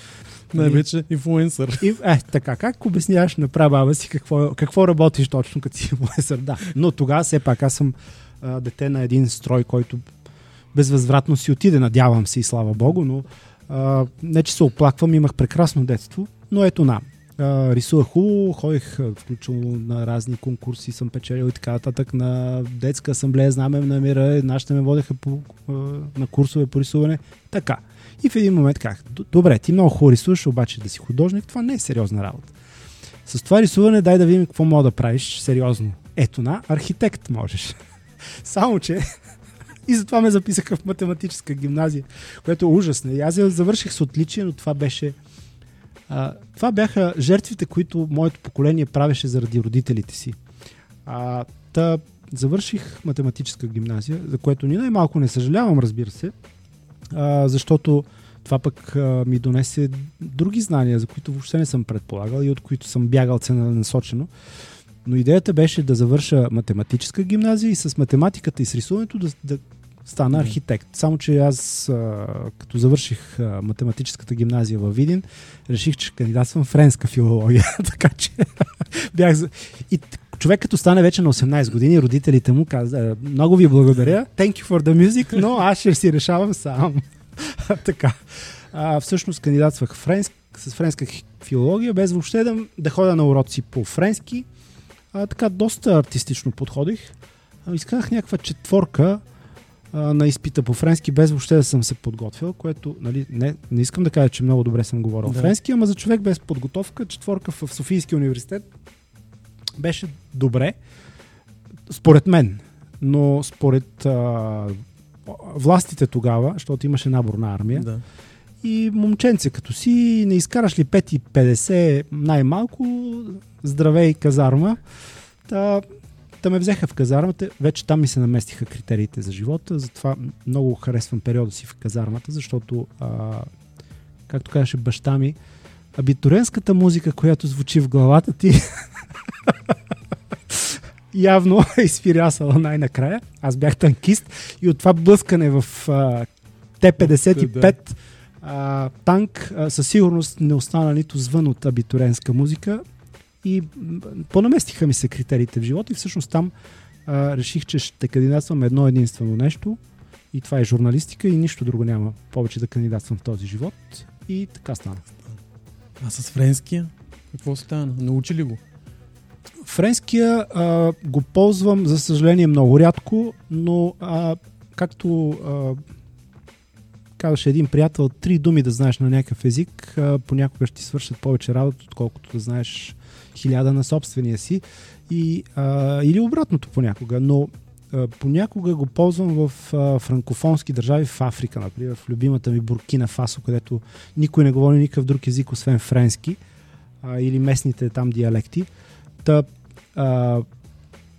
Най-вече инфлуенсър. И, е, така, как обясняваш на прабаба си какво, какво работиш точно като си инфлуенсър? Да, но тогава все пак аз съм а, дете на един строй, който безвъзвратно си отиде, надявам се и слава богу, но а, не че се оплаквам, имах прекрасно детство, но ето на. А, рисувах хубаво, ходих включително на разни конкурси, съм печелил и така нататък. На детска асамблея знаме на мира, нашите ме водеха по, на курсове по рисуване. Така. И в един момент казах, добре, ти много хубаво рисуваш, обаче да си художник, това не е сериозна работа. С това рисуване дай да видим какво мога да правиш сериозно. Ето на, архитект можеш. Само, че и затова ме записаха в математическа гимназия, което е ужасно. И аз я завърших с отличие, но това беше... Това бяха жертвите, които моето поколение правеше заради родителите си. А, та, завърших математическа гимназия, за което ни най-малко не съжалявам, разбира се, а, защото това пък а, ми донесе други знания, за които въобще не съм предполагал и от които съм бягал целенасочено. Но идеята беше да завърша математическа гимназия и с математиката и с рисуването да, да стана архитект. Само, че аз, а, като завърших а, математическата гимназия във Видин, реших, че кандидатствам френска филология. така че бях... И човек като стане вече на 18 години, родителите му каза, много ви благодаря, thank you for the music, но аз ще си решавам сам. така. А, всъщност кандидатствах френск, с френска филология, без въобще да, да ходя на уроци по френски. А, така, доста артистично подходих. А, изкарах някаква четворка а, на изпита по френски, без въобще да съм се подготвил, което, нали, не, не искам да кажа, че много добре съм говорил да. френски, ама за човек без подготовка, четворка в Софийския университет беше добре, според мен. Но според а, властите тогава, защото имаше набор на армия, Да. и момченце като си, не изкараш ли 5,50 най-малко, здравей казарма. Та, та ме взеха в казармата, вече там ми се наместиха критериите за живота, затова много харесвам периода си в казармата, защото, а, както казаше баща ми, абитуренската музика, която звучи в главата ти, явно е изфирясала най-накрая. Аз бях танкист и от това блъскане в а, Т-55 а, танк а, със сигурност не остана нито звън от абитуренска музика и понаместиха ми се критериите в живота и всъщност там а, реших, че ще кандидатствам едно единствено нещо и това е журналистика и нищо друго няма повече да кандидатствам в този живот и така стана. А с френския? Какво стана? Научи ли го? Френския а, го ползвам, за съжаление, много рядко, но а, както а, казваше един приятел, три думи да знаеш на някакъв език, а, понякога ще ти свършат повече работа, отколкото да знаеш хиляда на собствения си. И, а, или обратното понякога, но а, понякога го ползвам в а, франкофонски държави, в Африка, например, в любимата ми Буркина Фасо, където никой не говори никакъв друг език, освен френски а, или местните там диалекти. Та, а,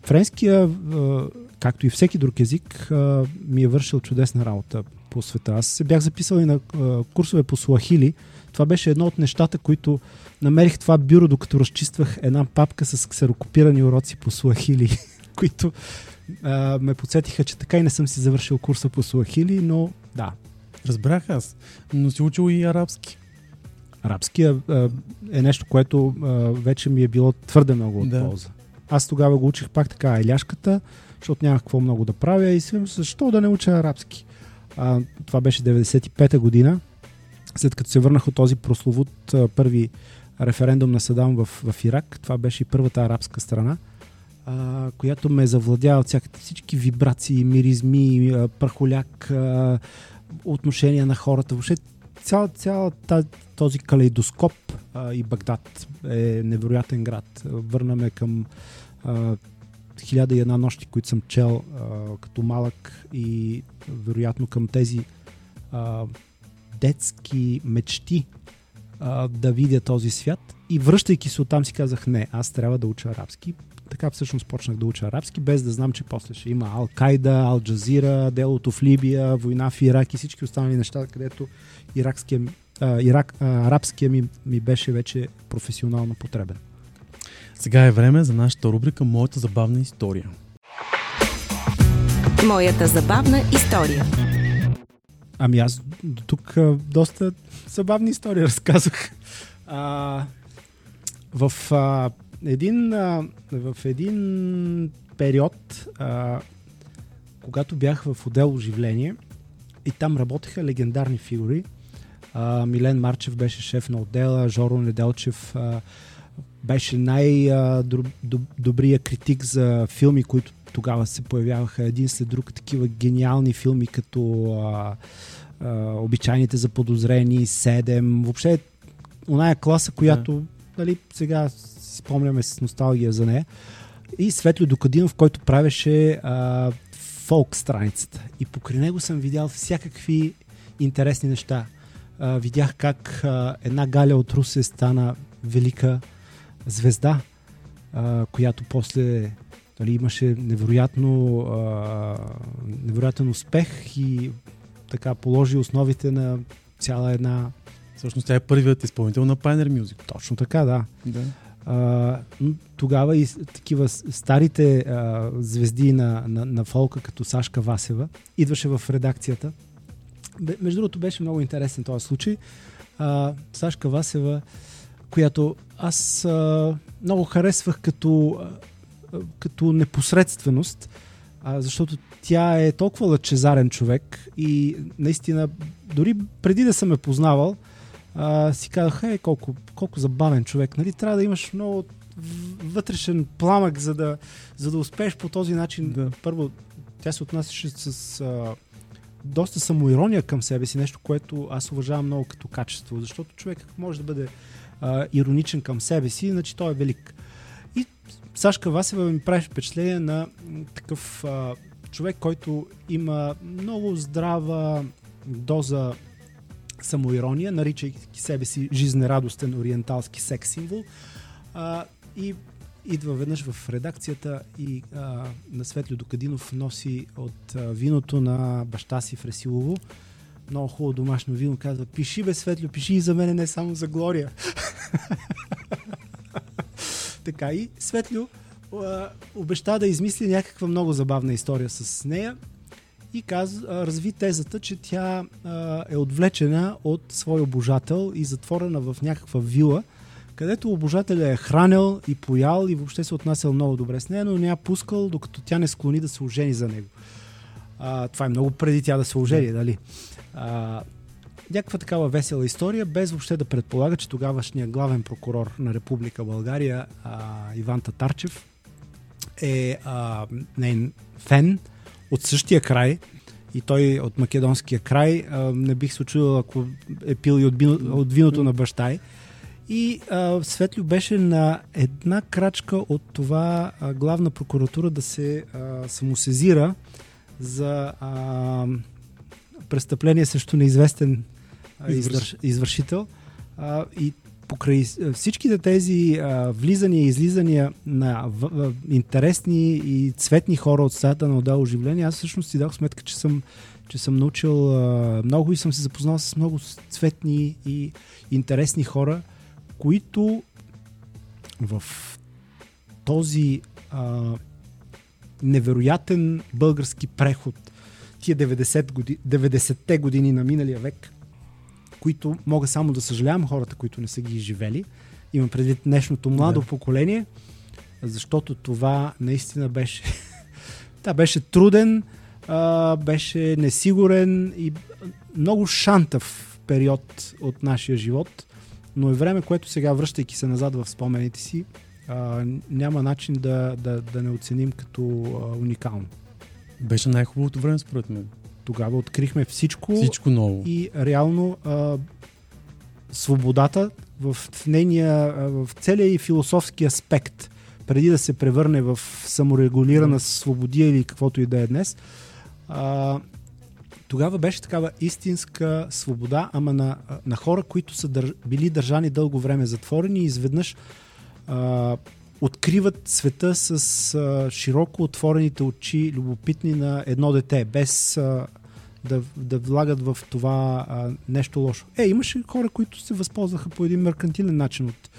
френския, а, както и всеки друг език, а, ми е вършил чудесна работа по света. Аз се бях записал и на а, курсове по суахили. Това беше едно от нещата, които намерих това бюро, докато разчиствах една папка с ксерокопирани уроци по суахили, които а, ме подсетиха, че така и не съм си завършил курса по суахили, но да, Разбрах аз, но си учил и арабски. Арабския а, е нещо, което а, вече ми е било твърде много от Да. полза. Аз тогава го учих пак така еляшката, защото нямах какво много да правя и си защо да не уча арабски. А, това беше 95-та година, след като се върнах от този прословут а, първи референдум на Садам в, в Ирак. Това беше и първата арабска страна, а, която ме завладя от всякакви всички вибрации, миризми, а, прахоляк, а, отношения на хората. Въобще цял, цял този калейдоскоп а, и Багдад е невероятен град. Върна ме към а, хиляда и една нощи, които съм чел а, като малък и вероятно към тези а, детски мечти а, да видя този свят. И връщайки се оттам си казах, не, аз трябва да уча арабски. Така всъщност почнах да уча арабски, без да знам, че после ще има Ал-Кайда, Ал-Джазира, делото в Либия, война в Ирак и всички останали неща, където иракския, а, Ирак, а, арабския ми, ми беше вече професионално потребен. Сега е време за нашата рубрика Моята забавна история. Моята забавна история. Ами аз до тук доста забавни истории разказах. А, в, а, един, а, в един период, а, когато бях в отдел оживление, и там работеха легендарни фигури. А, Милен Марчев беше шеф на отдела, Жоро Неделчев а, беше най-добрия критик за филми, които тогава се появяваха един след друг, такива гениални филми, като а, а, Обичайните за подозрени, Седем, въобще оная класа, която да. нали, сега спомняме с носталгия за нея. И Светло Докадинов, който правеше а, фолк страницата. И покрай него съм видял всякакви интересни неща. А, видях как а, една Галя от Русе стана велика звезда, а, която после нали, имаше невероятно, а, невероятен успех и така положи основите на цяла една... Всъщност тя е първият изпълнител на Pioneer Music. Точно така, да. Да. А, тогава и такива старите а, звезди на, на, на фолка, като Сашка Васева, идваше в редакцията. Между другото беше много интересен този случай. А, Сашка Васева, която аз а, много харесвах като, като непосредственост, а, защото тя е толкова лъчезарен човек и наистина, дори преди да съм ме познавал, а, си казах, е, колко, колко забавен човек. Нали? Трябва да имаш много вътрешен пламък, за да, за да успееш по този начин. Да. Първо, тя се отнасяше с а, доста самоирония към себе си, нещо, което аз уважавам много като качество, защото човек може да бъде а, ироничен към себе си, значи той е велик. И Сашка Васева ми прави впечатление на такъв а, човек, който има много здрава доза самоирония, наричайки себе си жизнерадостен ориенталски секс символ. А, и идва веднъж в редакцията и а, на Светлю Докадинов носи от а, виното на баща си в Ресилово. Много хубаво домашно вино. Казва, пиши бе, Светлю, пиши и за мене, не само за Глория. така и Светлю а, обеща да измисли някаква много забавна история с нея и каз, а, разви тезата, че тя а, е отвлечена от свой обожател и затворена в някаква вила, където обожателя е хранил и поял и въобще се отнасял много добре с нея, но не я пускал, докато тя не склони да се ожени за него. А, това е много преди тя да се ожени, дали? А, някаква такава весела история, без въобще да предполага, че тогавашният главен прокурор на Република България, а, Иван Татарчев, е а, нейн фен от същия край и той от македонския край. А, не бих се очудил, ако е пил и от, бино, от виното на баща й. И а, Светлю беше на една крачка от това а, главна прокуратура да се а, самосезира за а, престъпление срещу неизвестен извърш, извършител. А, и покрай всичките тези а, влизания и излизания на в, в, интересни и цветни хора от стаята на отдел оживление, аз всъщност си дах сметка, че съм, че съм научил а, много и съм се запознал с много цветни и интересни хора, които в този а, невероятен български преход, тия 90 годи, 90-те години на миналия век, които мога само да съжалявам хората, които не са ги изживели. Имам предвид днешното младо Да. поколение, защото това наистина беше да, беше труден, а, беше несигурен и много шантав период от нашия живот, но е време, което сега, връщайки се назад в спомените си, а, няма начин да, да, да не оценим като а, уникално. Беше най-хубавото време, според мен. Тогава открихме всичко, Всичко ново. и реално а, свободата в нейния, в целия и философски аспект, преди да се превърне в саморегулирана свободия или каквото и да е днес, а, тогава беше такава истинска свобода, ама на, на хора, които са дър, били държани дълго време затворени и изведнъж а, откриват света с а, широко отворените очи, любопитни на едно дете, без а, да, да влагат в това а, нещо лошо. Е, имаше хора, които се възползваха по един меркантилен начин от,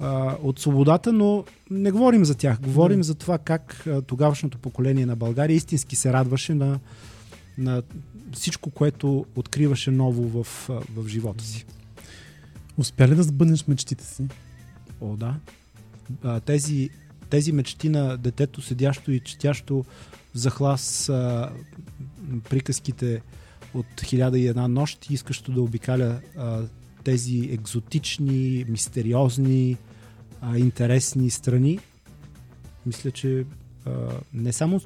а, от свободата, но не говорим за тях. Говорим Мгм. за това как а, тогавашното поколение на България истински се радваше на, на всичко, което откриваше ново в, а, в живота си. Успя ли да сбъднеш мечтите си? О, да. А, тези, тези мечти на детето, седящо и четящо захлас а, приказките от хиляда и една нощ, искащо да обикаля а, тези екзотични, мистериозни, а, интересни страни, мисля, че а, не само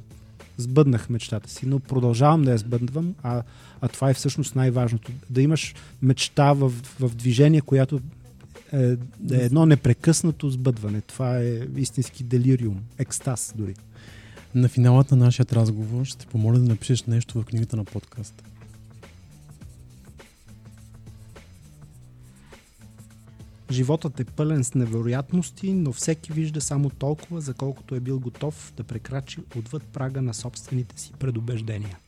сбъднах мечтата си, но продължавам да я сбъдвам, а, а това е всъщност най-важното. Да имаш мечта в, в движение, която е, е едно непрекъснато сбъдване. Това е истински делириум, екстаз дори. На финалът на нашия разговор ще те помоля да напишеш нещо в книгата на подкаста. Животът е пълен с невероятности, но всеки вижда само толкова, за колкото е бил готов да прекрачи отвъд прага на собствените си предубеждения.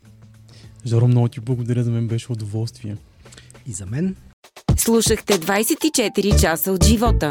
Жаро, много ти благодаря, за мен беше удоволствие. И за мен. Слушахте 24 часа от живота.